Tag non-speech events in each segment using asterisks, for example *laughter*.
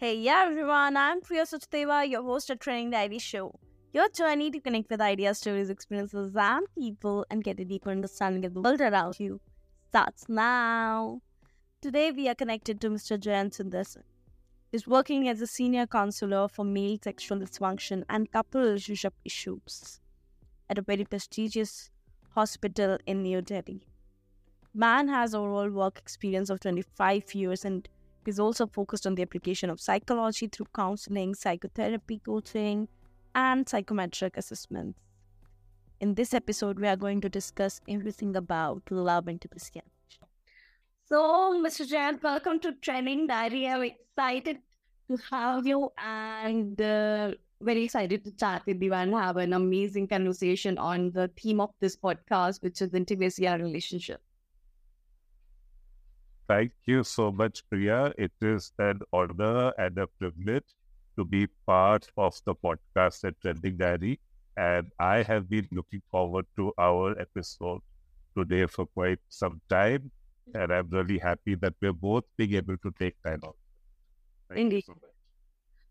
Hey, yeah, everyone. I'm Priya Sachdeva, your host at Trending Diary Show. Your journey to connect with ideas, stories, experiences, and people and get a deeper understanding of the world around you starts now. Today, we are connected to Mr. Jayant Sundaresan. He's working as a senior counselor for male sexual dysfunction and couple relationship issues at a very prestigious hospital in New Delhi. Man has overall work experience of 25 years and is also focused on the application of psychology through counseling, psychotherapy, coaching, and psychometric assessments. In this episode, we are going to discuss everything about love, intimacy, and affection. So, Mr. Jayant, welcome to Trending Diary. I'm excited to have you and uh, very excited to chat with you and have an amazing conversation on the theme of this podcast, which is intimacy and relationship. Thank you so much, Priya. It is an honor and a privilege to be part of the podcast at Trending Diary. And I have been looking forward to our episode today for quite some time. And I'm really happy that we're both being able to take time off. Thank Indeed. So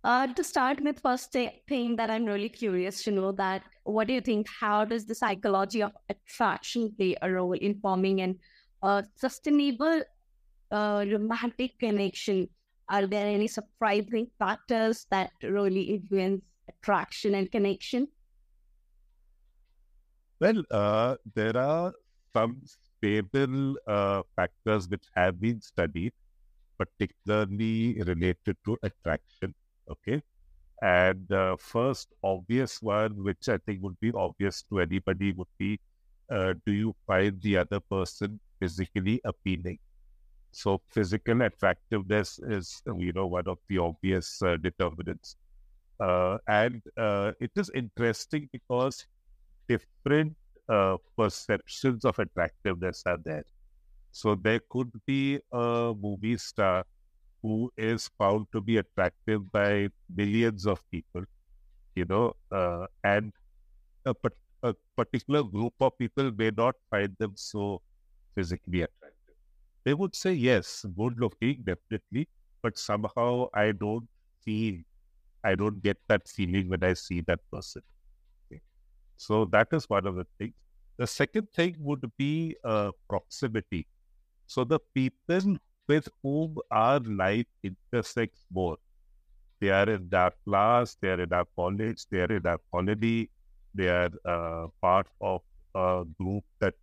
uh, to start with, first thing that I'm really curious to know that what do you think? How does the psychology of attraction play a role in forming an uh, sustainable uh, romantic connection? Are there any surprising factors that really influence attraction and connection? Well, uh, there are some stable uh, factors which have been studied, particularly related to attraction. Okay. And uh, first obvious one, which I think would be obvious to anybody, would be uh, do you find the other person physically appealing? So physical attractiveness is, you know, one of the obvious uh, determinants. Uh, and uh, it is interesting because different uh, perceptions of attractiveness are there. So there could be a movie star who is found to be attractive by millions of people, you know, uh, and a, a particular group of people may not find them so physically attractive they would say yes, good looking, definitely, but somehow I don't feel, I don't get that feeling when I see that person. Okay. So that is one of the things. The second thing would be uh, proximity. So the people with whom our life intersects more, they are in our class, they are in our college, they are in our colony, they are uh, part of a group that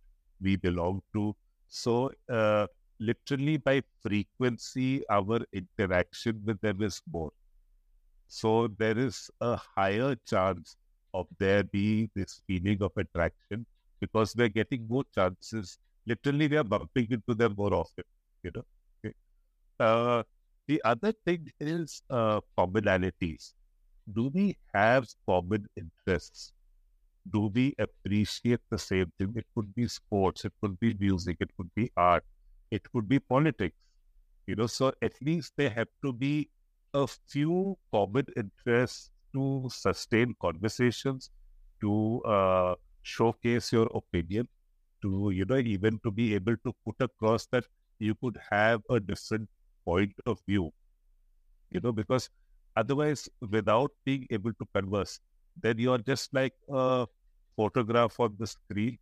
we belong to. So uh, literally by frequency, our interaction with them is more. So there is a higher chance of there being this feeling of attraction because we're getting more chances. Literally, we are bumping into them more often. You know. Okay. Uh, the other thing is uh, commonalities. Do we have common interests? Do we appreciate the same thing? It could be sports, it could be music, it could be art, it could be politics. You know, so at least there have to be a few common interests to sustain conversations, to uh, showcase your opinion, to, you know, even to be able to put across that you could have a different point of view. You know, because otherwise, without being able to converse, then you're just like a photograph on the screen.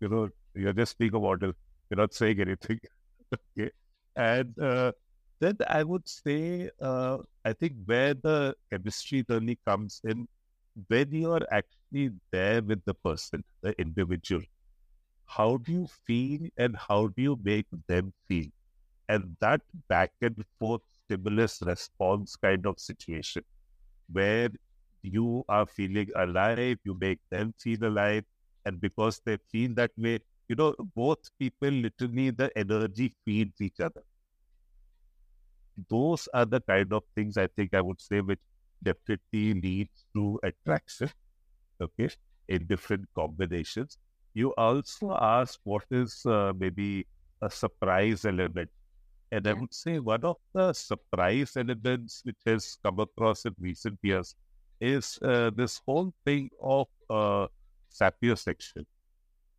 You know, you're just being a model. You're not saying anything. *laughs* okay. And uh, then I would say, uh, I think where the chemistry really comes in, when you are actually there with the person, the individual, how do you feel and how do you make them feel? And that back and forth stimulus response kind of situation where you are feeling alive, you make them feel alive, and because they feel that way, you know, both people literally the energy feeds each other. Those are the kind of things I think I would say which definitely leads to attraction, okay, in different combinations. You also asked what is uh, maybe a surprise element. And I would say one of the surprise elements which has come across in recent years is uh, this whole thing of uh, sapiosexual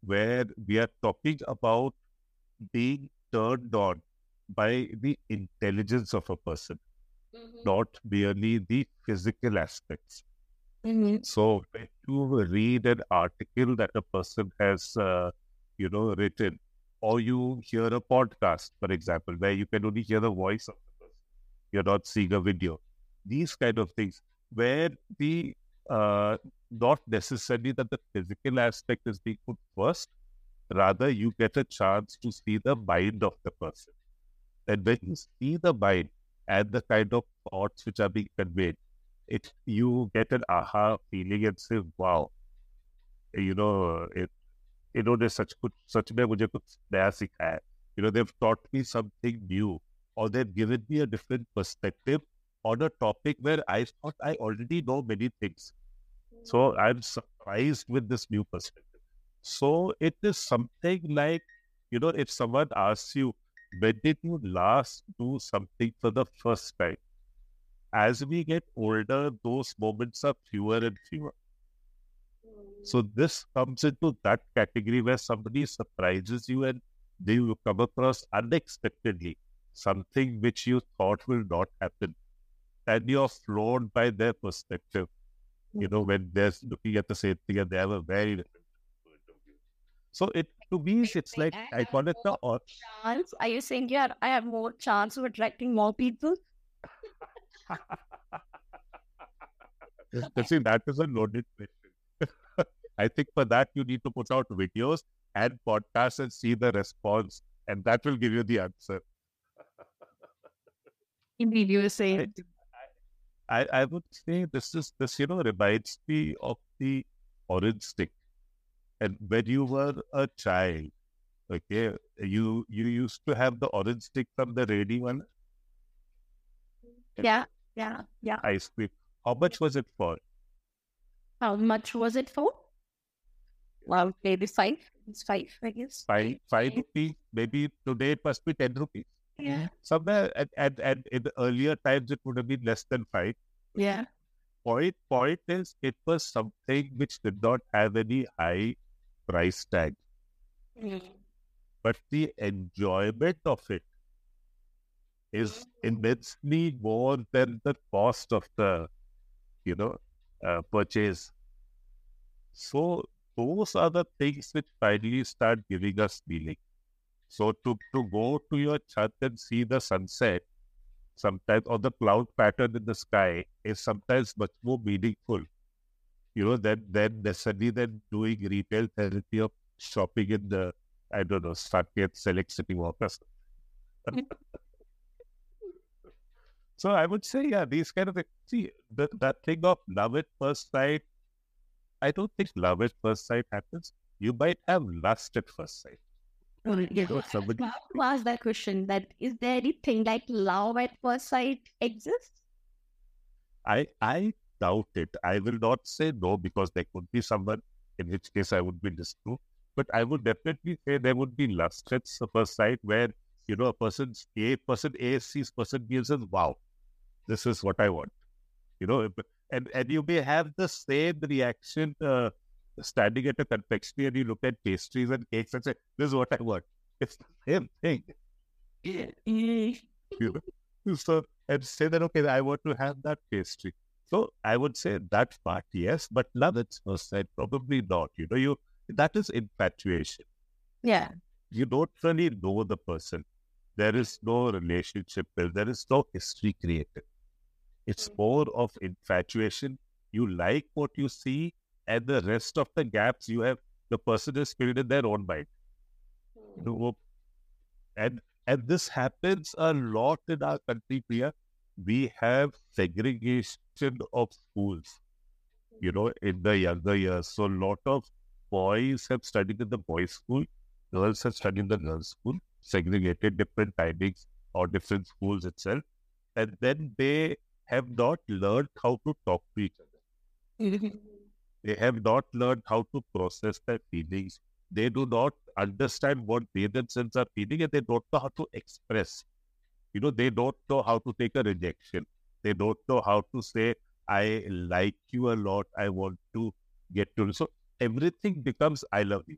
where we are talking about being turned on by the intelligence of a person. not merely the physical aspects. Mhm. So when you read an article that a person has, uh, you know, written, or you hear a podcast, for example, where you can only hear the voice of the person, you're not seeing a video. These kind of things, where the uh, not necessarily that the physical aspect is being put first, rather you get a chance to see the mind of the person. And when you see the mind and the kind of thoughts which are being conveyed, it you get an aha feeling and say, wow, you know, it इन्होंने सच कुछ सच में मुझे कुछ नया सिखाया you know they've taught me something new or they've given me a different perspective On a topic where I thought I already know many things. So hmm. I'm surprised with this new perspective. So it is something like you know if someone asks you when did you last do something for the first time? As we get older those moments are fewer and fewer. So hmm. this comes into that category where somebody surprises you and they you come across unexpectedly something which you thought will not happen. And you're floored by their perspective. You know, when they're looking at the same thing and they have a very different point of view. So it to me it's like I call it the or- Chance? Are you saying yeah, I have more chance of attracting more people? See, that is a loaded question. *laughs* I think for that you need to put out videos and podcasts and see the response, and that will give you the answer. Indeed, you were saying. I, I, would say this is this you know reminds me of the orange stick, and when you were a child, okay, you you used to have the orange stick from the ready one Yeah, yeah, yeah. ice cream. How much was it for? How much was it for? Well, maybe five. It's five, I guess. Five five rupees. Maybe today it must be ten rupees. Yeah, Somewhere and and, and in the earlier times it would have been less than five. yeah. Point point is it was something which did not have any high price tag. Mm. but the enjoyment of it is immensely more than the cost of the, you know, uh, purchase. So those are the things which finally start giving us feeling. So to, to go to your chat and see the sunset, sometimes or the cloud pattern in the sky is sometimes much more meaningful, you know, than than necessarily than doing retail therapy of shopping in the I don't know, Saket Select City Walk or something. *laughs* so I would say, yeah, these kind of things. See, the, that thing of love at first sight, I don't think love at first sight happens. You might have lust at first sight. Yeah. Somebody, Now, to ask that question, that is there anything like love at first sight exists? I, I doubt it. I will not say no because there could be someone in which case I would be disproved. But I would definitely say there would be lust at first sight where, you know, a person's A, person A sees person B and says, wow, this is what I want. You know, and, and you may have the same reaction uh, standing at a confectionery and you look at pastries and cakes and say, this is what I want. It's the same thing. *laughs* You know. So and say that okay, I want to have that pastry. So I would say that part, yes, but love at first sight, probably not. You know, you that is infatuation. Yeah. You don't really know the person. There is no relationship built. There is no history created. It's Mm. more of infatuation. You like what you see, and the rest of the gaps you have, the person has filled in their own mind. Hmm. Know, and and this happens a lot in our country, Priya. We have segregation of schools, you know, in the younger years. So a lot of boys have studied in the boys' school, girls have studied in the girls' school, segregated different timings or different schools itself. And then they have not learned how to talk to each other. *laughs* Hmm. They have not learned how to process their feelings. They do not understand what they themselves are feeling and they don't know how to express. You know, they don't know how to take a rejection. They don't know how to say, I like you a lot. I want to get to. So everything becomes, I love you.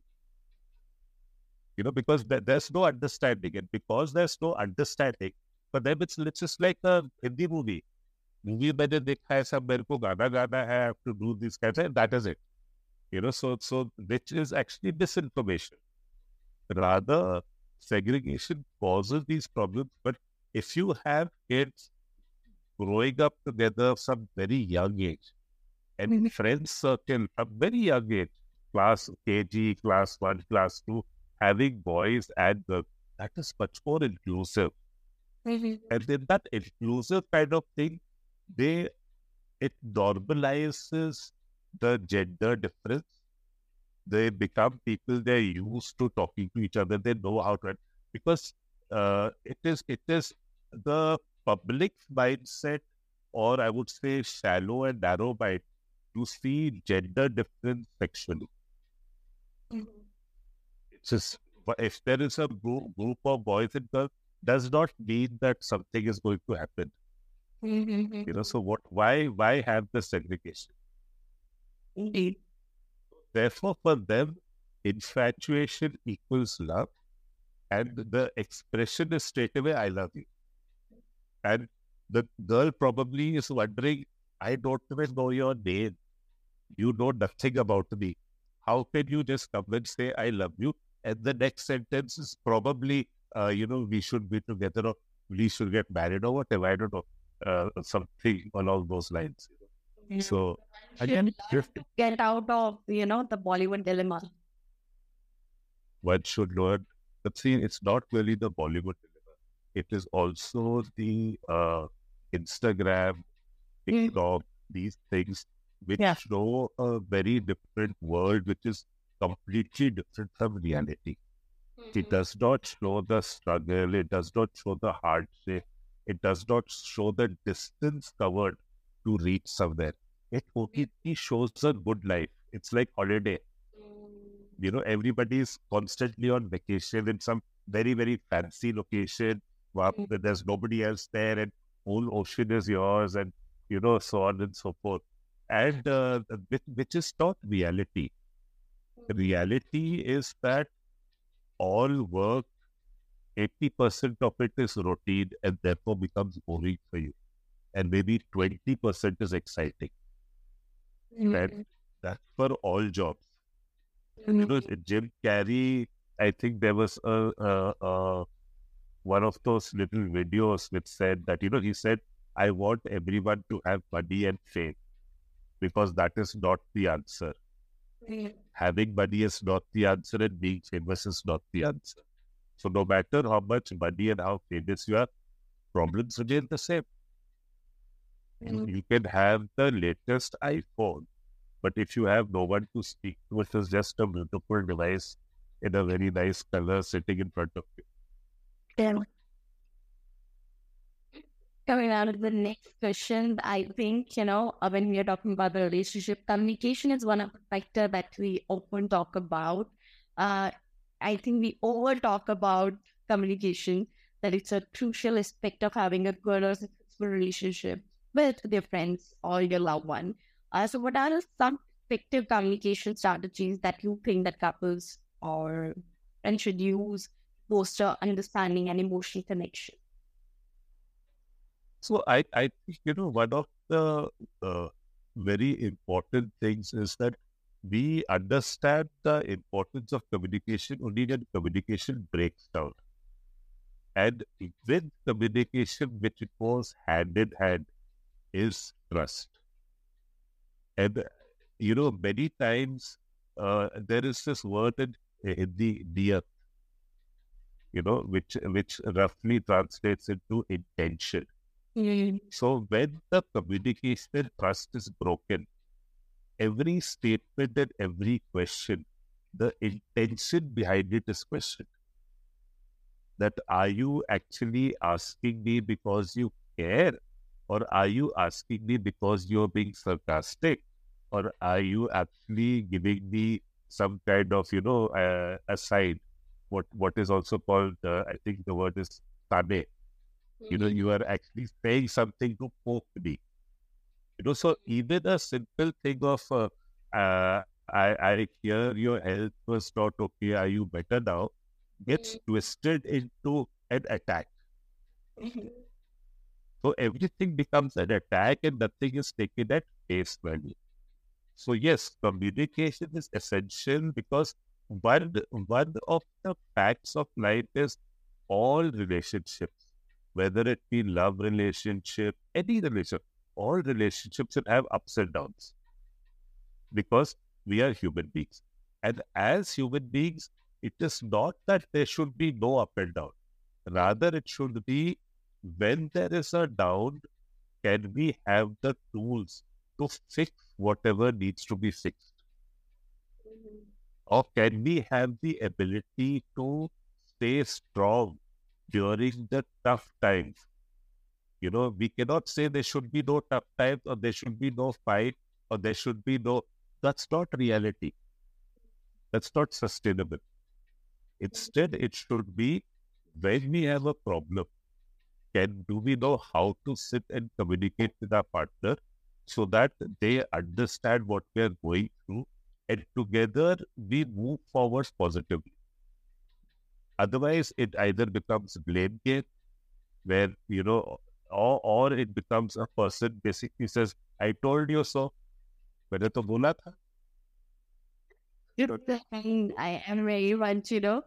You know, because there- there's no understanding. And because there's no understanding, for them it's, it's just like a Hindi movie. Movie मैंने देखा है सब मेरे को गाना गाना है I have to do this kind of that is it. You know, so so which is actually misinformation. Rather, segregation causes these problems. But if you have kids growing up together from very young age, and Mhm. friends circle from very young age, class KG, class one, class two, having boys and girls, that is much more inclusive. And then that inclusive kind of thing, they it normalizes the gender difference. They become people they're used to talking to each other. They know how to because uh, it is it is the public mindset, or I would say shallow and narrow mind, to see gender difference sexually. It's just if there is a group, group of boys and girls, does not mean that something is going to happen. You know, so what? Why? Why have the segregation? Indeed. Therefore, for them, infatuation equals love, and the expression is straight away "I love you." And the girl probably is wondering, "I don't even know your name. You know nothing about me. How can you just come and say I love you?" And the next sentence is probably, uh, "You know, we should be together, or we should get married, or whatever." I don't know, uh, something along those lines. So again, Should learn to get out of you know the Bollywood dilemma. one should learn. But see, it's not really the Bollywood dilemma. It is also the uh, Instagram, Mm. TikTok, these things which Yeah. show a very different world, which is completely different from reality. It does not show the struggle. It does not show the hardship. It does not show the distance covered to reach somewhere. It only shows a good life. It's like holiday you know everybody is constantly on vacation in some very very fancy location where Mm. there's nobody else there and whole ocean is yours and you know so on and so forth and uh, which, which is not reality reality is that all work 80% of it is routine and therefore becomes boring for you. And maybe 20% is exciting. And mm-hmm. that's for all jobs. You know, mm-hmm. Jim Carrey, I think there was a, a, a one of those little videos which said that, you know, he said, I want everyone to have money and fame because that is not the answer. Mm-hmm. Having money is not the answer and being famous is not the answer. So no matter how much money and how famous you are, problems remain the same. You- You can have the latest iPhone, but if you have no one to speak to, it is just a beautiful device in a very nice color sitting in front of you. Yeah. Coming out of the next question, I think, you know, uh, when we are talking about the relationship, communication is one of the factor that we often talk about. Uh, I think we over talk about communication, that it's a crucial aspect of having a good or successful relationship with your friends or your loved one. Uh, so what are some effective communication strategies that you think that couples or friends should use foster understanding and emotional connection. So I, I think, you know, one of the uh, very important things is that we understand the importance of communication only when communication breaks down. And with communication, which it goes hand in hand, is trust. And, you know, many times uh, there is this word in, in the niyat, you know, which which roughly translates into intention. So when the communication trust is broken, every statement and every question, the intention behind it is questioned. That are you actually asking me because you care, or are you asking me because you're being sarcastic, or are you actually giving me some kind of you know uh, aside? What what is also called uh, I think the word is tane. You know you are actually saying something to poke me you know so even a simple thing of uh, uh, I, I hear your health was not okay are you better now? Gets twisted into an attack. So everything becomes an attack and nothing is taken at face value. So yes, communication is essential because one, one of the facts of life is all relationships, whether it be love relationship, any relationship, all relationships should have ups and downs because we are human beings. And as human beings, it is not that there should be no up and down. Rather, it should be when there is a down, can we have the tools to fix whatever needs to be fixed? Or can we have the ability to stay strong during the tough times? You know, we cannot say there should be no tough times or there should be no fight or there should be no. That's not reality. That's not sustainable. Instead, it should be when we have a problem, can do we know how to sit and communicate with our partner so that they understand what we are going through and together we move forward positively. Otherwise, it either becomes blame game, where you know, or or it becomes a person basically says, "I told you so." मैंने तो बोला था. I am very much, you know,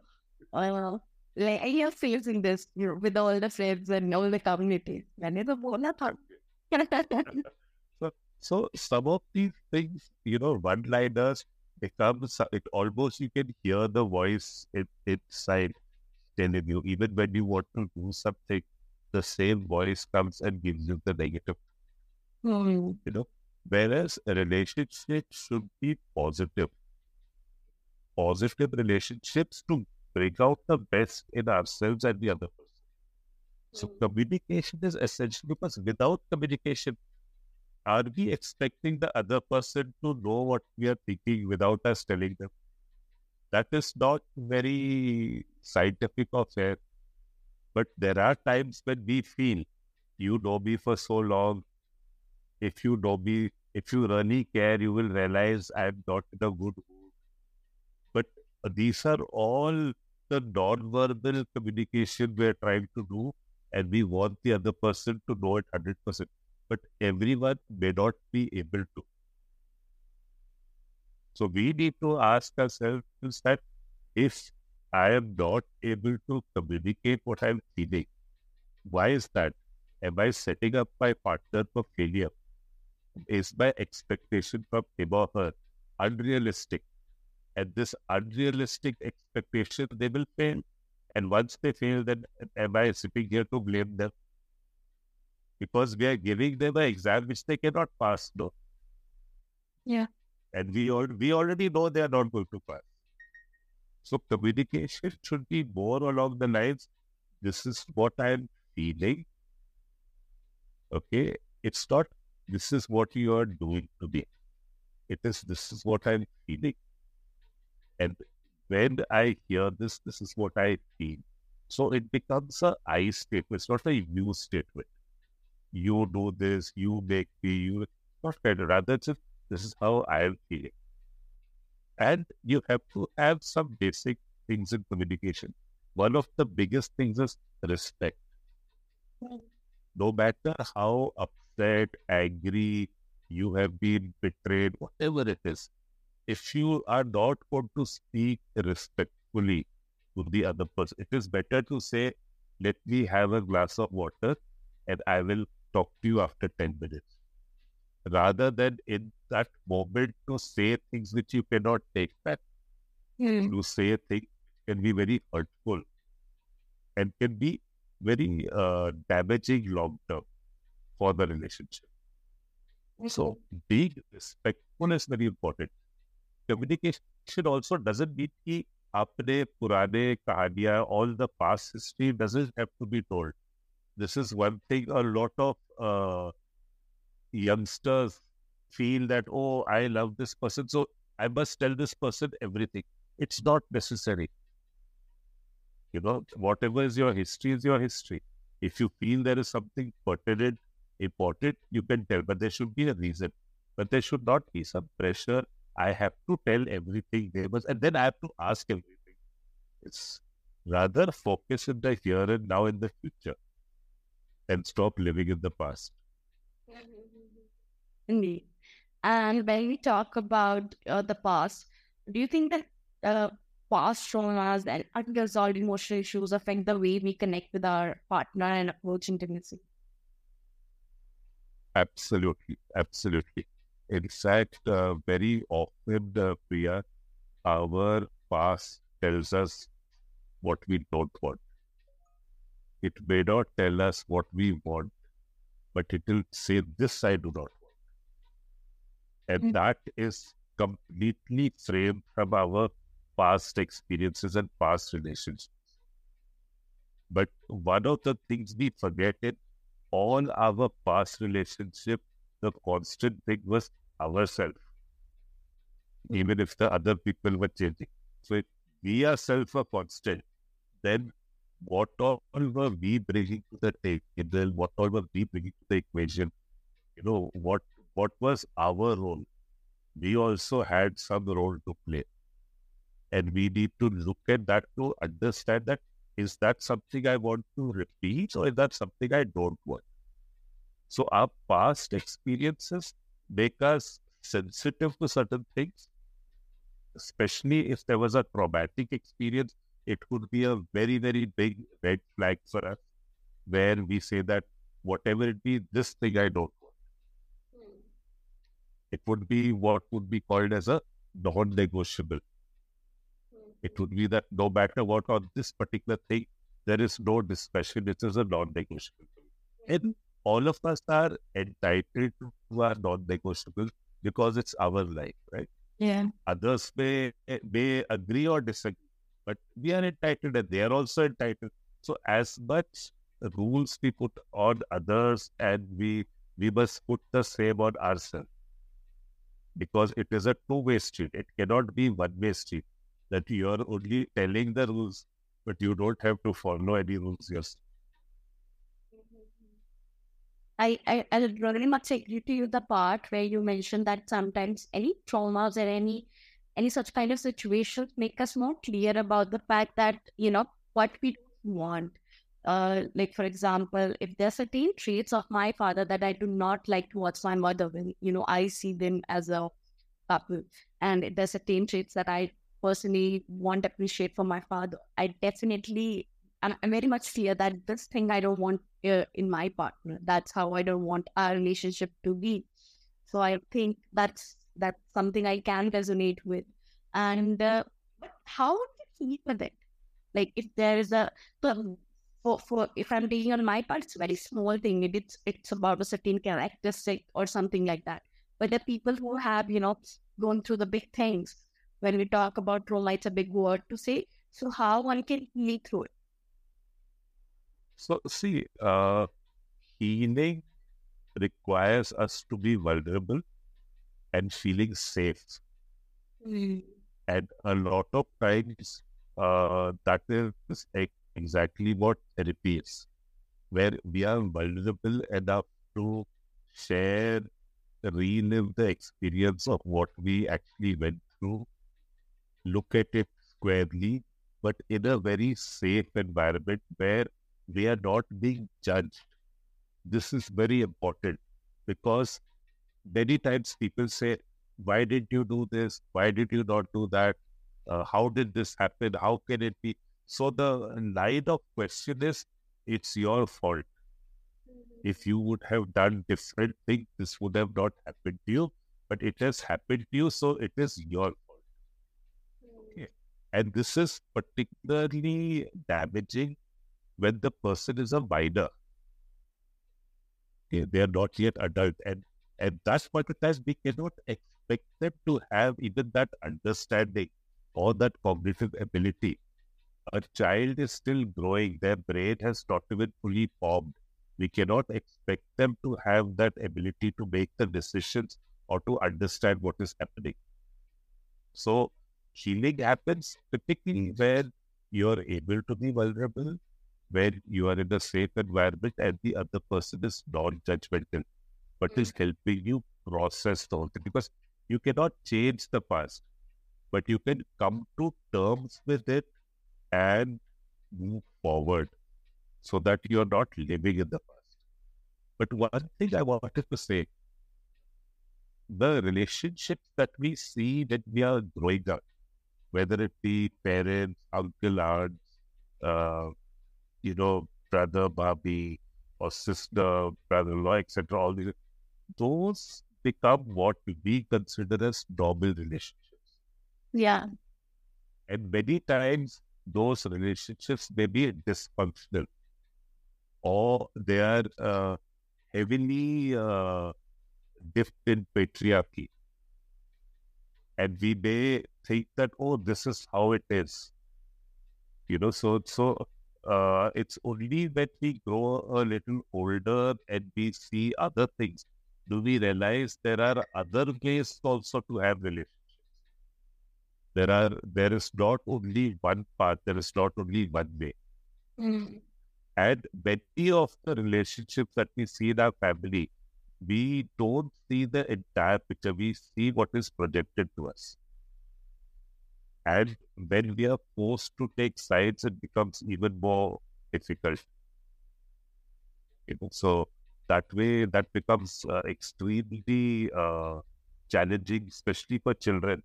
uh, like I am facing this you know, with all the friends and all the communities. मैंने तो बोला था. so, so some of these things, you know, one-liners becomes it almost you can hear the voice in, inside telling you, even when you want to do something, the same voice comes and gives you the negative. Mm. You know, whereas a relationship should be positive. Positive relationships to bring out the best in ourselves and the other person. So Mm. communication is essential because without communication, are we expecting the other person to know what we are thinking without us telling them? That is not very scientific or fair. But there are times when we feel you know me for so long. If you know me, if you really care, you will realize I'm not in a good mood. But uh, these are all the non-verbal communication we're trying to do, and we want the other person to know it 100%. But everyone may not be able to. So we need to ask ourselves that if I am not able to communicate what I'm feeling, why is that? Am I setting up my partner for failure? Is my expectation from him or her unrealistic? And this unrealistic expectation, they will fail. And once they fail, then am I sitting here to blame them? Because we are giving them an exam which they cannot pass, no. Yeah. And we all we already know they are not going to pass. So communication should be more along the lines, this is what I'm feeling. Okay. It's not this is what you are doing to me. It is this is what I'm feeling. And when I hear this, this is what I feel. So it becomes a I statement. It's not a you statement. You do this, you make me, you not kind of rather just this is how I am feeling. And you have to have some basic things in communication. One of the biggest things is respect. No matter how upset, angry you have been, betrayed, whatever it is, if you are not going to speak respectfully to the other person, it is better to say, Let me have a glass of water and I will talk to you after 10 minutes Rather than in that moment to say things which you cannot take back, Mm. to say things can be very hurtful and can be very uh, damaging long term for the relationship. So being respectful is very important. Communication also doesn't mean कि अपने पुराने कहानियां all the past history doesn't have to be told. This is one thing a lot of uh, youngsters feel that oh I love this person so I must tell this person everything. It's not necessary. You know, whatever is your history is your history. If you feel there is something pertinent, important, you can tell, but there should be a reason. But there should not be some pressure. I have to tell everything they must, and then I have to ask everything. It's rather focus in the here and now in the future. and stop living in the past. Mm-hmm. Indeed. And when we talk about uh, the past, do you think that uh, past traumas and unresolved emotional issues affect the way we connect with our partner and approach intimacy? Absolutely, absolutely. In fact, uh, very often, uh, Priya, our past tells us what we don't want. It may not tell us what we want, but it will say, This I do not. And Mm. that is completely framed from our past experiences and past relationships. But one of the things we forget in all our past relationship, the constant thing was ourselves, even if the other people were changing. So if we ourselves were constant, then what all were we bringing to the table? What all were we bringing to the equation? You know, what what was our role? We also had some role to play. And we need to look at that to understand that is that something I want to repeat or is that something I don't want? So our past experiences make us sensitive to certain things, especially if there was a traumatic experience. It could be a very, very big red flag for us where we say that whatever it be, this thing I don't want. It would be what would be called as a non negotiable. It hmm. would be that no matter what on this particular thing, there is no discussion. It is a non negotiable. Hmm. And all of us are entitled to our non negotiable because it's our life, right? Yeah. Others may, may agree or disagree, but we are entitled and they are also entitled. So, as much rules we put on others and we we must put the same on ourselves because it is a two-way street. It cannot be one-way street that you are only telling the rules, but you don't have to follow any rules yourself. I, I, I really much agree to you the part where you mentioned that sometimes any traumas or any any such kind of situations make us more clear about the fact that you know what we want. Uh, like for example, if there's certain traits of my father that I do not like towards my mother, when you know I see them as a couple, and there's certain traits that I personally want to appreciate for my father, I definitely and I'm very much clear that this thing I don't want uh, in my partner. That's how I don't want our relationship to be. So I think that's that's something I can resonate with. And uh, how you keep with it? Like if there is a so for for if I'm taking on my part, it's a very small thing. It, it's it's about a certain characteristic or something like that. But the people who have you know gone through the big things. When we talk about trauma, it's a big word to say. So how one can heal through it? So, see, uh, healing requires us to be vulnerable and feeling safe. And a lot of times, uh, that is exactly what therapy is, where we are vulnerable enough to share, relive the experience of what we actually went through, look at it squarely, but in a very safe environment where we are not being judged. This is very important because many times people say, Why did you do this? Why did you not do that? Uh, how did this happen? How can it be? So the line of question is, It's your fault. Mm-hmm. If you would have done different things, this would have not happened to you, but it has happened to you, so it is your fault. Mm-hmm. Okay. And this is particularly damaging when the person is a minor. Okay, they are not yet adult, and and that's what it is. We cannot expect them to have even that understanding or that cognitive ability. A child is still growing; their brain has not even fully formed. We cannot expect them to have that ability to make the decisions or to understand what is happening. So healing happens typically when you are able to be vulnerable, where you are in a safe environment and the other person is non-judgmental, but is hmm. helping you process the whole thing. Because you cannot change the past, but you can come to terms with it and move forward so that you're not living in the past. But one thing I wanted to say the relationships that we see when we are growing up, whether it be parents, uncle, aunts, uh, you know, brother, bhabhi, or sister, brother-in-law, etc., all these, those become what we consider as normal relationships. Yeah. And many times those relationships may be dysfunctional or they are uh, heavily uh, dipped in patriarchy. And we may think that, oh, this is how it is. You know, so so uh, it's only when we grow a little older and we see other things do we realize there are other ways also to have relationships. There are there is not only one path, there is not only one way. Mm. And many of the relationships that we see in our family, we don't see the entire picture. We see what is projected to us. And when we are forced to take sides, it becomes even more difficult. You know, so that way, that becomes uh, extremely uh, challenging, especially for children,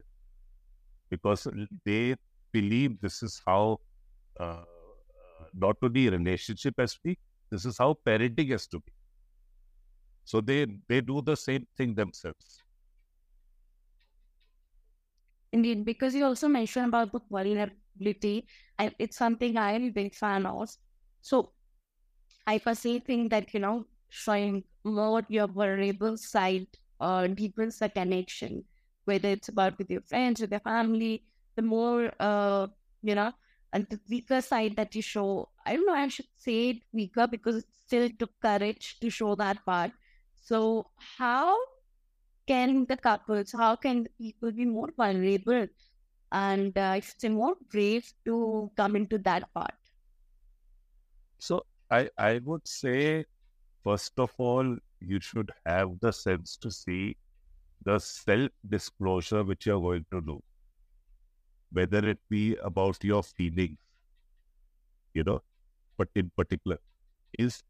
because they believe this is how uh, not only relationship has to be, this is how parenting has to be. So they they do the same thing themselves. Indeed, because you also mentioned about the vulnerability, and it's something I am a big fan of. So I personally think that, you know, showing more your vulnerable side or deepens the connection, whether it's about with your friends, with your family, the more, uh, you know, and the weaker side that you show, I don't know, I should say weaker because it still took courage to show that part. So, how can the couples, how can the people be more vulnerable and uh, I should say more brave to come into that part? So, I, I would say, first of all, you should have the sense to see the self disclosure which you're going to do whether it be about your feelings, you know, but in particular, is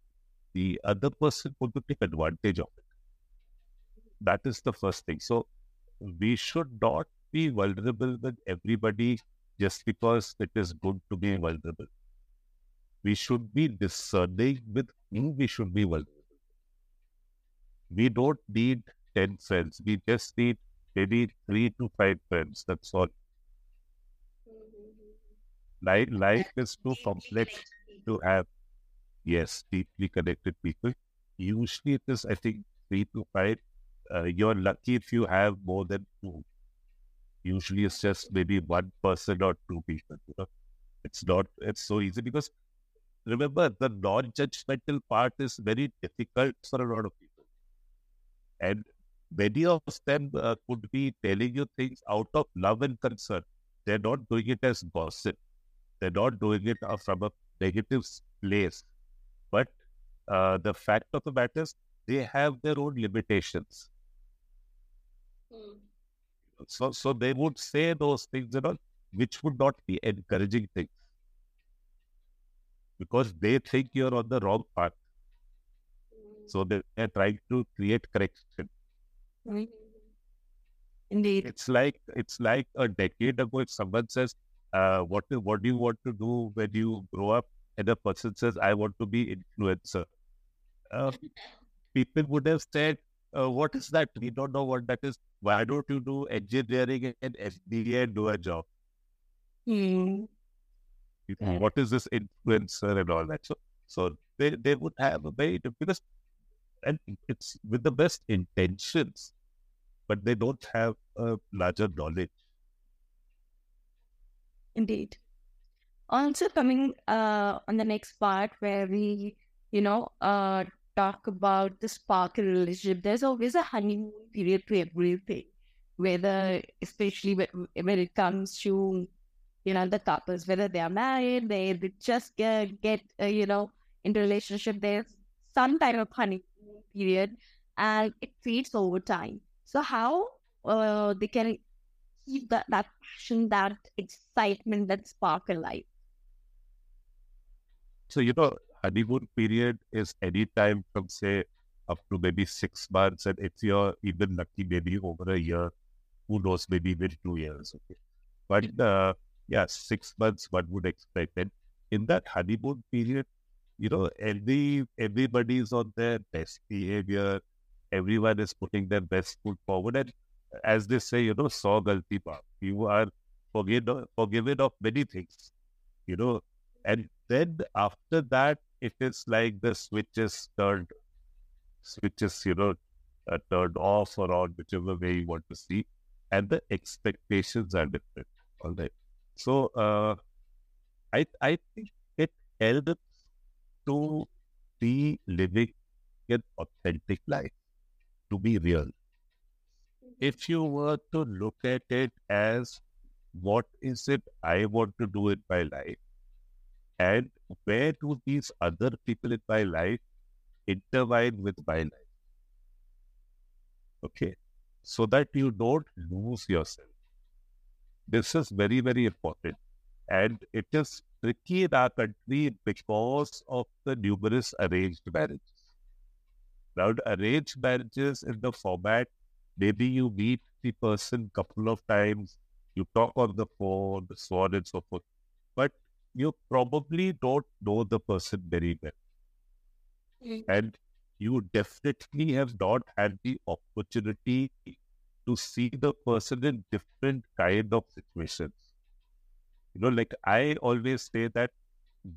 the other person going to take advantage of it? That is the first thing. So we should not be vulnerable with everybody just because it is good to be vulnerable. We should be discerning with whom we should be vulnerable. We don't need 10 friends. We just need maybe three to five friends. That's all life, life is too complex to have, yes, deeply connected people. Usually it is, I think, three to five. Uh, you're lucky if you have more than two. Usually it's just maybe one person or two people. You know? It's not, it's so easy because remember, the non judgmental part is very difficult for a lot of people. And many of them uh, could be telling you things out of love and concern. They're not doing it as gossip. They're not doing it uh, from a negative place. But uh, the fact of the matter is, they have their own limitations. Mm. So, so they would say those things, you know, which would not be encouraging things because they think you're on the wrong path. Mm. So they are trying to create correction. Mm. Indeed, it's like it's like a decade ago. If someone says, uh, what what do you want to do when you grow up? And the person says, I want to be influencer. Uh, people would have said, uh, what is that? We don't know what that is. Why don't you do engineering and MBA and do a job? Hmm. What is this influencer and all that? So, so they, they would have a very because, and it's with the best intentions, but they don't have a larger knowledge. Indeed. Also, coming uh, on the next part where we, you know, uh, talk about the spark in relationship, there's always a honeymoon period to everything, whether, especially when it comes to, you know, the couples, whether they are married, they, they just get, get uh, you know, into relationship, there's some type of honeymoon period and it fades over time. So, how uh, they can keep that, that passion, that excitement, that spark alive. So, you know, honeymoon period is any time from say up to maybe six months, and if you're even lucky, maybe over a year, who knows, maybe even two years. Okay, but uh, yeah, six months one would expect, and in that honeymoon period, you know, every everybody's on their best behavior. Everyone is putting their best foot forward, and as they say, you know, saw galti. You are forgiven forgiven of many things, you know, and then after that, it is like the switch is turned, switch is you know, uh, turned off or on, whichever way you want to see, and the expectations are different. All right, so uh, I I think it helps to be living an authentic life, to be real. If you were to look at it as what is it I want to do in my life, and where do these other people in my life intertwine with my life? Okay, so that you don't lose yourself. This is very, very important. And it is tricky in our country because of the numerous arranged marriages. Now, arranged marriages in the format, maybe you meet the person couple of times, you talk on the phone, so on and so forth, but you probably don't know the person very well. Mm. And you definitely have not had the opportunity to see the person in different kind of situations. You know, like I always say that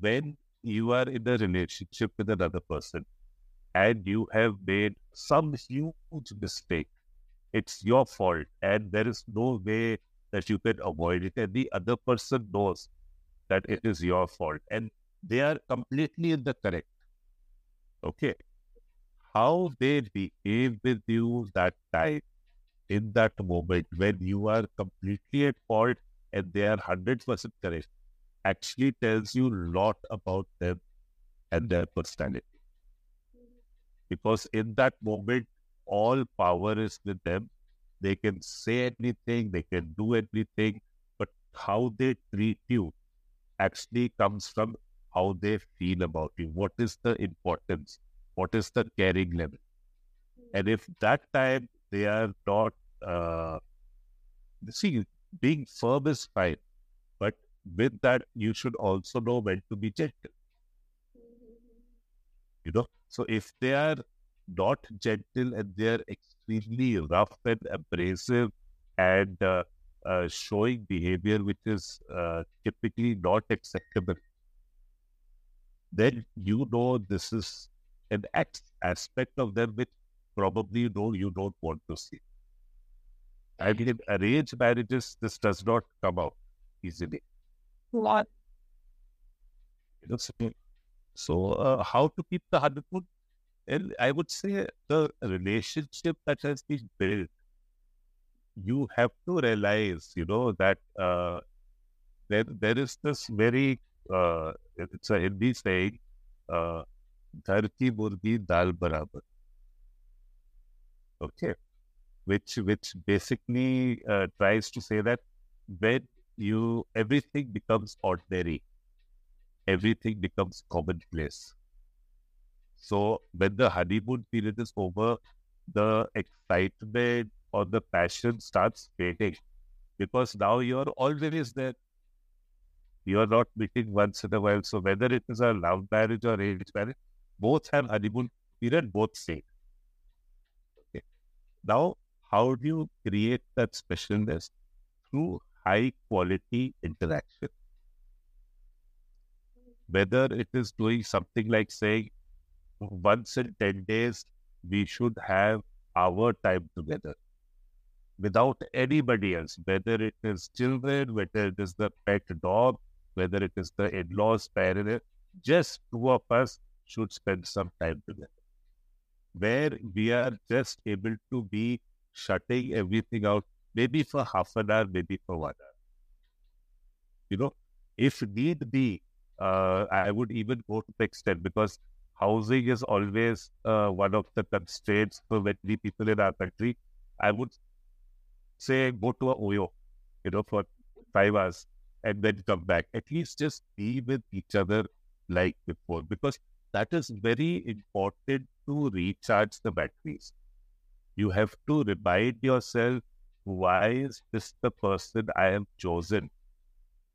when you are in a relationship with another person and you have made some huge mistake, it's your fault and there is no way that you can avoid it. And the other person knows that it is your fault and they are completely in the correct. Okay. How they behave with you that time in that moment when you are completely at fault and they are 100% correct actually tells you a lot about them and their personality. Because in that moment, all power is with them. They can say anything, they can do anything, but how they treat you actually comes from how they feel about you. What is the importance? What is the caring level? And if that time they are not, uh, see, being firm is fine, but with that, you should also know when to be gentle. You know, so if they are not gentle and they are extremely rough and abrasive and uh, uh, showing behavior which is uh, typically not acceptable, then you know this is an aspect of them which probably you know you don't want to see. I mean, in arranged marriages, this does not come out easily. What? So, uh, how to keep the honeymoon? And I would say the relationship that has been built, you have to realize, you know, that uh, there, there is this very, uh, it's a Hindi saying, uh, "Ghar ki murgi dal barabar." Okay, which which basically uh, tries to say that when you everything becomes ordinary, everything becomes commonplace. So when the honeymoon period is over, the excitement or the passion starts fading because now you're always there. You're not meeting once in a while. So whether it is a love marriage or arranged marriage, both have honeymoon period, both same. Okay. Now, how do you create that specialness? Through high quality interaction. Whether it is doing something like saying, once in 10 days, we should have our time together without anybody else, whether it is children, whether it is the pet dog, whether it is the in laws, parent, just two of us should spend some time together. Where we are just able to be shutting everything out, maybe for half an hour, maybe for one hour. You know, if need be, uh, I would even go to the extent because housing is always uh, one of the constraints for many people in our country. I would say go to a Oyo, you know, for five hours and then come back. At least just be with each other like before because that is very important to recharge the batteries. You have to remind yourself why is this the person I have chosen?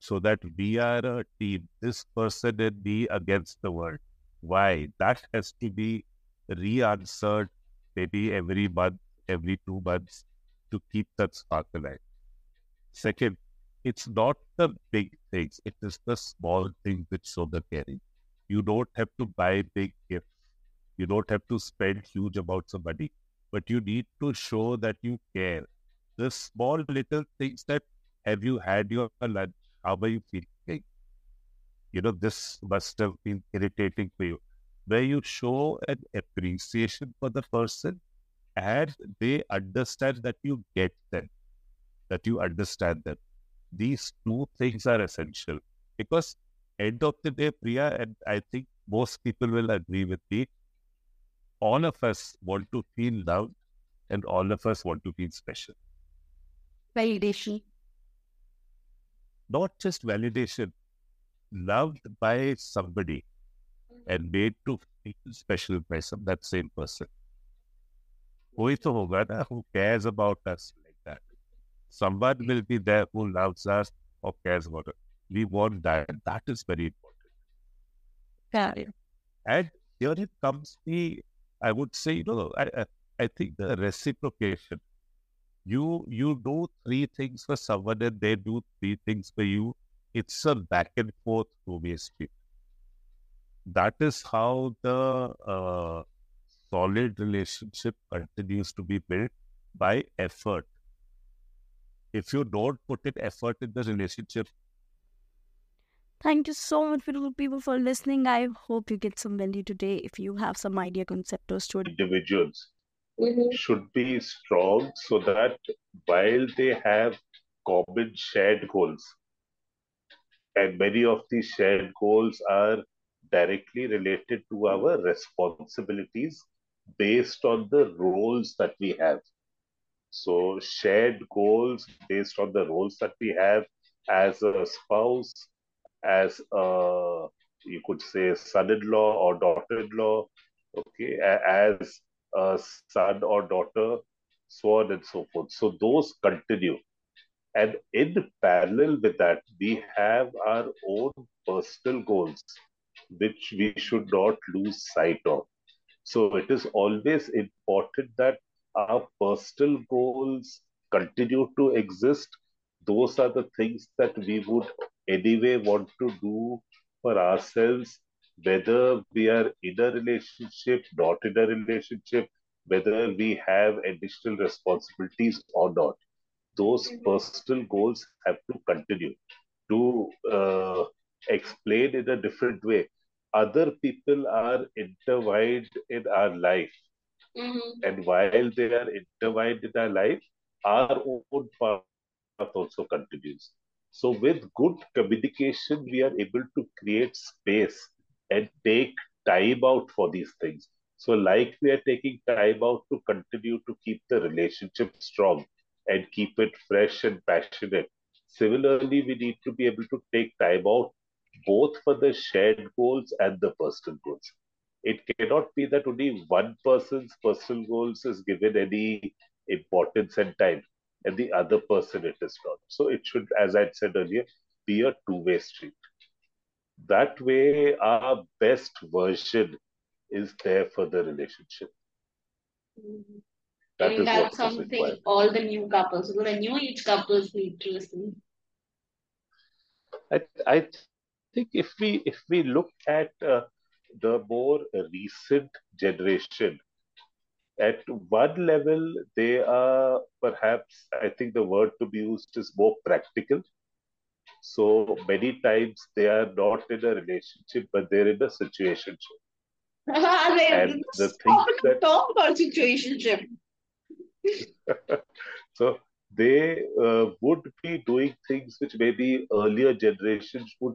So that we are a team, this person and me against the world. Why? That has to be re answered maybe every month, every two months to keep that spark alive. Second, it's not the big things, it is the small things which show the caring. You don't have to buy big gifts. You don't have to spend huge amounts of money, but you need to show that you care. The small little things that have you had your lunch? How are you feeling? You know, this must have been irritating for you. Where you show an appreciation for the person and they understand that you get them, that you understand them. These two things are essential because end of the day, Priya, and I think most people will agree with me, all of us want to feel loved and all of us want to feel special. Validation. Not just validation, loved by somebody and made to feel special by some, that same person. Who is the who cares about us like that? Someone will be there who loves us or cares about us. We want that. That is very important. And here it comes the I would say, you know, I, I, think the reciprocation. You you do three things for someone and they do three things for you. It's a back and forth two-way street. That is how the uh, solid relationship continues to be built by effort. If you don't put in effort in the relationship, Thank you so much, beautiful people, for listening. I hope you get some value today. If you have some idea, concept, or story, individuals Mhm. should be strong so that while they have common shared goals, and many of these shared goals are directly related to our responsibilities based on the roles that we have. So, shared goals based on the roles that we have as a spouse, as a, you could say, son in law or daughter in law, okay, as a son or daughter, so on and so forth. So, those continue. And in parallel with that, we have our own personal goals, which we should not lose sight of. So it is always important that our personal goals continue to exist. Those are the things that we would anyway want to do for ourselves, whether we are in a relationship, not in a relationship, whether we have additional responsibilities or not those personal goals have to continue to uh, explain in a different way. Other people are intertwined in our life, and while they are intertwined in our life, our own path also continues. So, with good communication, we are able to create space and take time out for these things. So, like we are taking time out to continue to keep the relationship strong and keep it fresh and passionate. Similarly, we need to be able to take time out both for the shared goals and the personal goals. It cannot be that only one person's personal goals is given any importance and time, and the other person it is not. So it should, as I said earlier, be a two-way street. That way, our best version is there for the relationship. That and is that's something all the new couples, the new age couples need to listen. I, I think if we if we look at uh, the more recent generation, at one level they are perhaps I think the word to be used is more practical. So many times they are not in a relationship, but they're in a situation. *laughs* And the things that situationship. *laughs* so they uh, would be doing things which maybe earlier generations would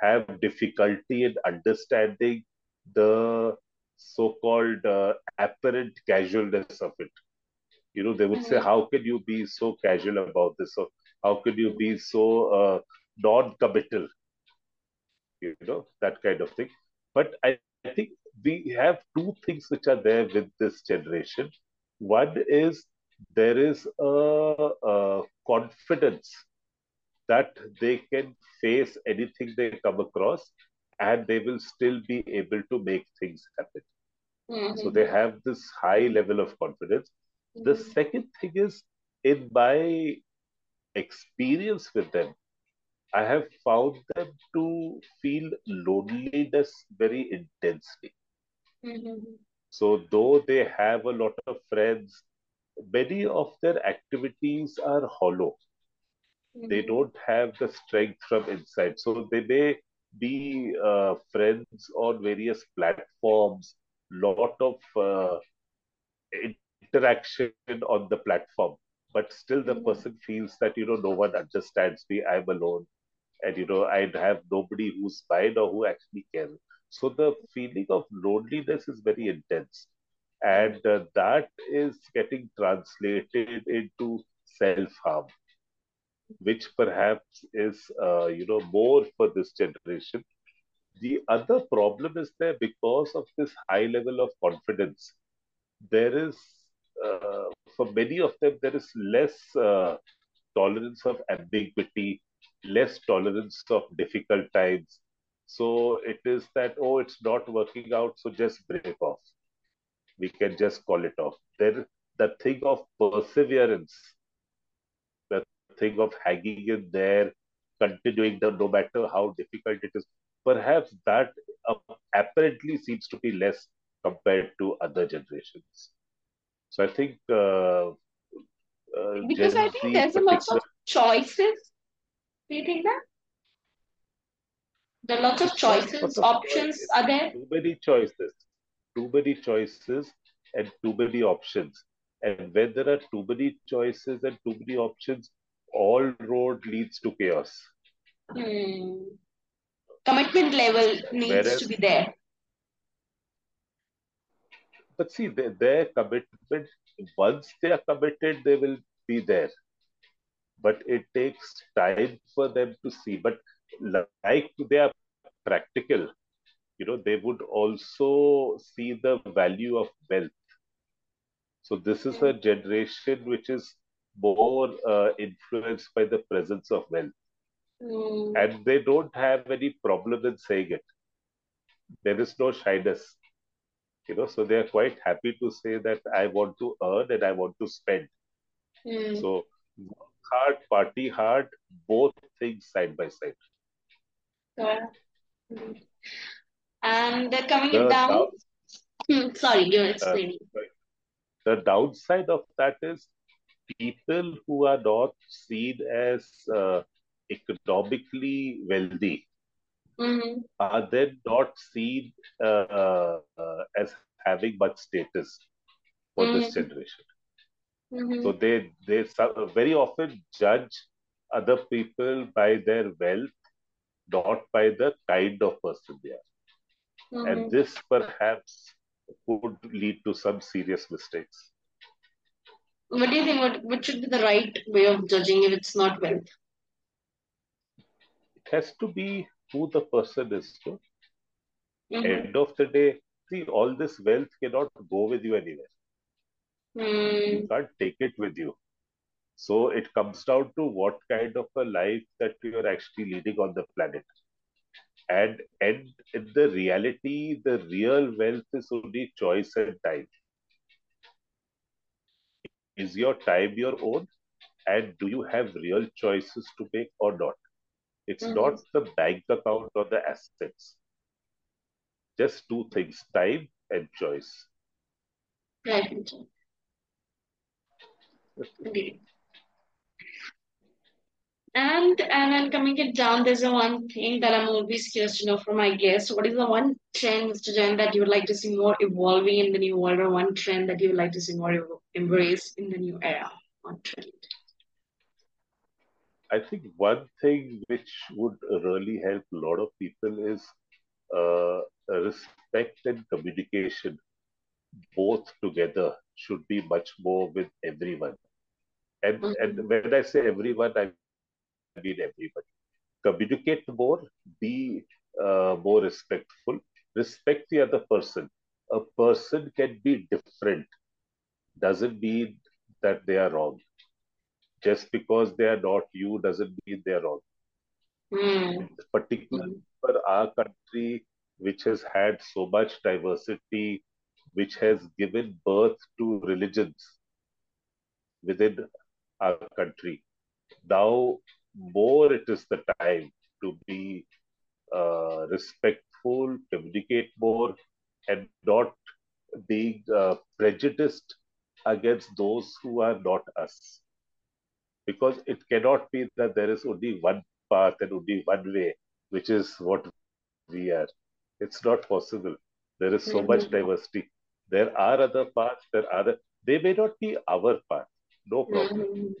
have difficulty in understanding the so-called uh, apparent casualness of it. You know, they would say, Mhm. "How can you be so casual about this? Or how can you be so uh, non-committal?" You know, that kind of thing. But I, I think we have two things which are there with this generation. One is there is a, a confidence that they can face anything they come across and they will still be able to make things happen. Mhm. So they have this high level of confidence. The Mhm. second thing is, in my experience with them, I have found them to feel loneliness very intensely. Mhm. So, though they have a lot of friends, many of their activities are hollow. They Mhm. don't have the strength from inside. So, they may be uh, friends on various platforms, lot of uh, interaction on the platform, but still the Mhm. person feels that, you know, no one understands me, I'm alone, and, you know, I have nobody who's mine or who actually cares. So the feeling of loneliness is very intense. And uh, that is getting translated into self harm, which perhaps is, uh, you know, more for this generation. The other problem is there because of this high level of confidence there is uh, for many of them there is less uh, tolerance of ambiguity less tolerance of difficult times. So it is that oh it's not working out so just break off. We can just call it off. There the thing of perseverance thing of hanging in there continuing the no matter how difficult it is perhaps that uh, apparently seems to be less compared to other generations so I think uh, uh, Because Gen I think Z there's a lot of choices. Do you think that? There are lots of choices, options it's are there. too many choices, too many choices and too many options. And when there are too many choices and too many options, all road leads to chaos. Hmm. Commitment level needs Whereas, to be there. but see, their, their commitment, once they are committed, they will be there. But it takes time for them to see. But like they are practical, you know, they would also see the value of wealth. So this is a generation which is more uh, influenced by the presence of wealth, Hmm. and they don't have any problem in saying it. There is no shyness, you know. So they are quite happy to say that I want to earn and I want to spend. Hmm. So work hard, party hard, both things side by side. And uh, coming The down. down, Hmm. Sorry, you're uh, explaining. the downside of that is people who are not seen as uh, economically wealthy Mm-hmm. are then not seen uh, uh, as having much status for this Mm-hmm. generation. Mm-hmm. So they they very often judge other people by their wealth, not by the kind of person they are, Mm-hmm. and this perhaps could lead to some serious mistakes. What do you think? What, what should be the right way of judging if it's not wealth? It has to be who the person is. No? Mm-hmm. End of the day, see, all this wealth cannot go with you anywhere. You Hmm. can't take it with you. So it comes down to what kind of a life that you're actually leading on the planet. And and in the reality, the real wealth is only choice and time. Is your time your own? And do you have real choices to make or not? It's Mm-hmm. not the bank account or the assets. Just two things, time and choice. Right. And and then coming it down, there's a one thing that I'm always curious to know from my guests. What is the one trend, Mr. Jain, that you would like to see more evolving in the new world, or one trend that you would like to see more embrace in the new era? One trend. I think one thing which would really help a lot of people is uh, respect and communication, both together, should be much more with everyone. And and Mhm. when I say everyone, I mean everybody. Communicate more, be uh, more respectful, respect the other person. A person can be different, doesn't mean that they are wrong. Just because they are not you doesn't mean they are wrong. Mm. Particularly for our country, which has had so much diversity, which has given birth to religions within our country. Now, more it is the time to be uh, respectful, communicate more, and not being uh, prejudiced against those who are not us. Because it cannot be that there is only one path and only one way, which is what we are. It's not possible. There is so much Mm-hmm. diversity. There are other paths. There are. They may not be our path. No problem. Mhm.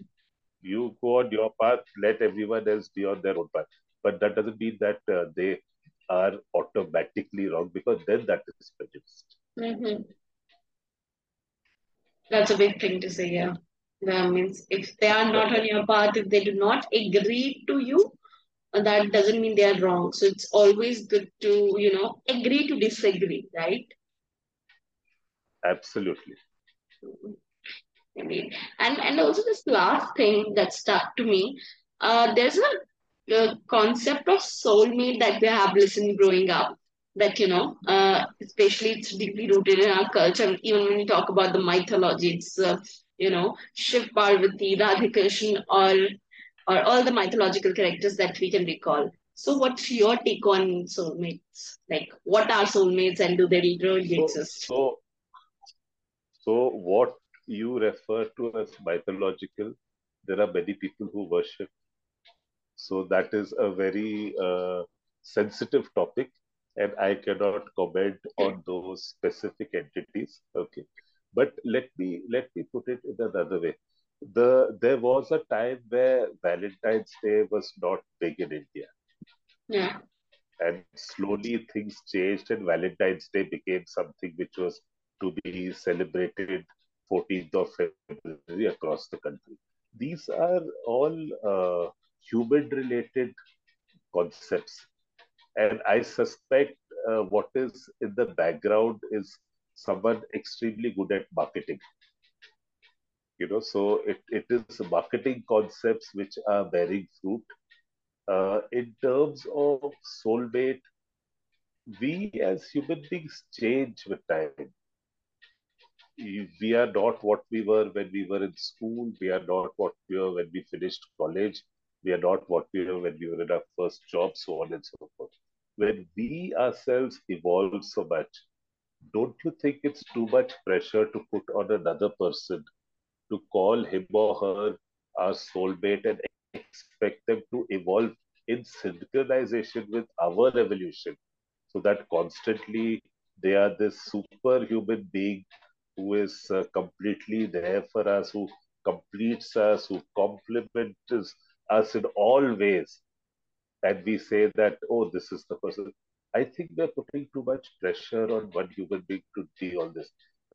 You go on your path. Let everyone else be on their own path. But that doesn't mean that uh, they are automatically wrong because then that is prejudice. Mhm. That's a big thing to say, yeah. That means if they are not on your path, if they do not agree to you, uh, that doesn't mean they are wrong. So it's always good to, you know, agree to disagree, right? Absolutely. And and also this last thing that stuck to me, uh, there's a, a concept of soulmate that we have listened growing up. That you know, uh, especially it's deeply rooted in our culture. Even when you talk about the mythology, it's uh, you know Shiv Parvati, Radhakrishna, or or all the mythological characters that we can recall. So, what's your take on soulmates? Like, what are soulmates, and do they really So, exist? so, so what you refer to as mythological, there are many people who worship. So that is a very uh, sensitive topic, and I cannot comment on those specific entities. Okay, but let me let me put it in another way. The there was a time where Valentine's Day was not big in India, Yeah. and slowly things changed, and Valentine's Day became something which was to be celebrated 14th of February across the country. These are all uh, human-related concepts. And I suspect uh, what is in the background is someone extremely good at marketing. You know, so it, it is marketing concepts which are bearing fruit. Uh, in terms of soulmate, we as human beings change with time. We are not what we were when we were in school. We are not what we were when we finished college. We are not what we were when we were in our first job, so on and so forth. When we ourselves evolve so much, don't you think it's too much pressure to put on another person to call him or her our soulmate and expect them to evolve in synchronization with our evolution so that constantly they are this superhuman being who is uh, completely there for us, who completes us, who complements us in all ways. And we say that, oh, this is the person. I think we're putting too much pressure on one human being to be all this.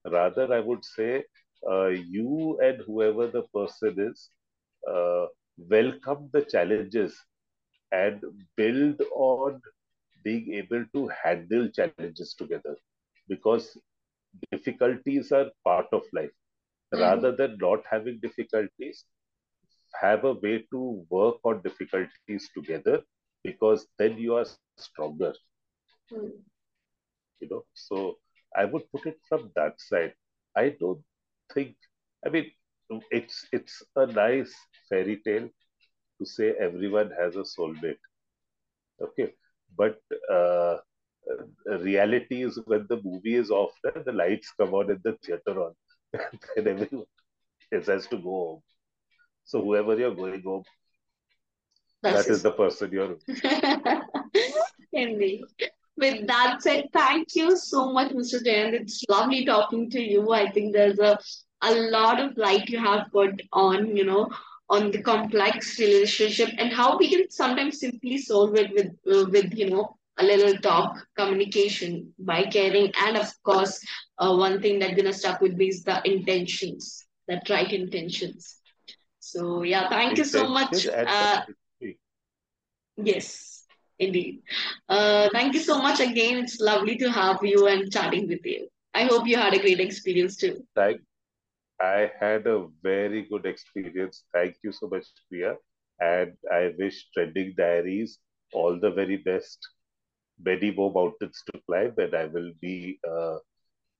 Rather, I would say uh, you and whoever the person is uh, welcome the challenges and build on being able to handle challenges together because difficulties are part of life. Rather than not having difficulties, have a way to work on difficulties together because then you are stronger. Mm. You know, so I would put it from that side. I don't think. I mean, it's it's a nice fairy tale to say everyone has a soulmate. Okay, but uh, reality is when the movie is off, the lights come on in the theater on, *laughs* and everyone has to go home. So whoever you're going home, That's that is the person you're. *laughs* Indeed. With that said, thank you so much, Mr. Jayant. It's lovely talking to you. I think there's a, a lot of light you have put on, you know, on the complex relationship and how we can sometimes simply solve it with, uh, with you know, a little talk, communication, by caring, and of course, uh, one thing that gonna stuck with me is the intentions, that right intentions. So yeah, thank you so much. Uh. Yes, Indeed. Uh, thank you so much again. It's lovely to have you and chatting with you. I hope you had a great experience too. Thank I had a very good experience. Thank you so much, Priya. And I wish Trending Diaries all the very best. Many more mountains to climb, and I will be uh,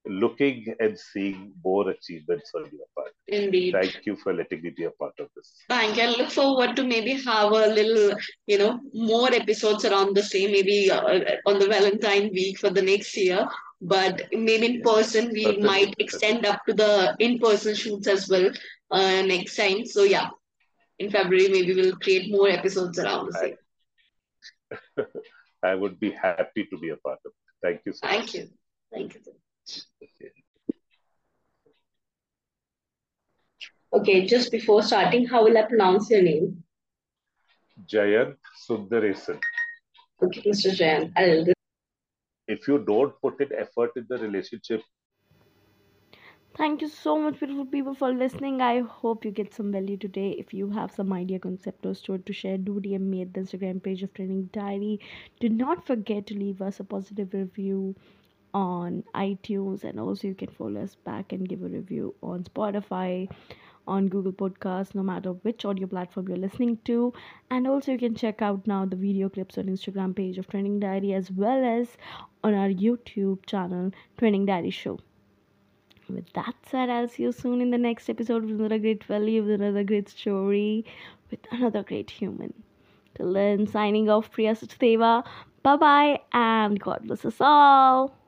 looking and seeing more achievements on your part. Indeed. Thank you for letting me be a part of this. Thank you. I look forward to maybe have a little, you know, more episodes around the same, maybe uh, on the Valentine week for the next year. But maybe in person, we Certainly. might extend up to the in-person shoots as well uh, next time. So yeah, in February, maybe we'll create more episodes around the same. *laughs* I would be happy to be a part of it. Thank you so Thank much. you. Thank you. so much. Okay. Okay, just before starting, how will I pronounce your name? Jayant Sundaresan. Okay, Mr. Jayan. I'll If you don't put in effort in the relationship, Thank you so much, beautiful people, for listening. I hope you get some value today. If you have some idea, concept, or story to share, do DM me at the Instagram page of Trending Diary. Do not forget to leave us a positive review on iTunes, and also you can follow us back and give a review on Spotify, on Google Podcasts, no matter which audio platform you're listening to. And also, you can check out now the video clips on Instagram page of Trending Diary as well as on our YouTube channel, Trending Diary Show with that said, I'll see you soon in the next episode with another great value, with another great story, with another great human. Till then, signing off, Priya Sachdeva. Bye bye, and God bless us all.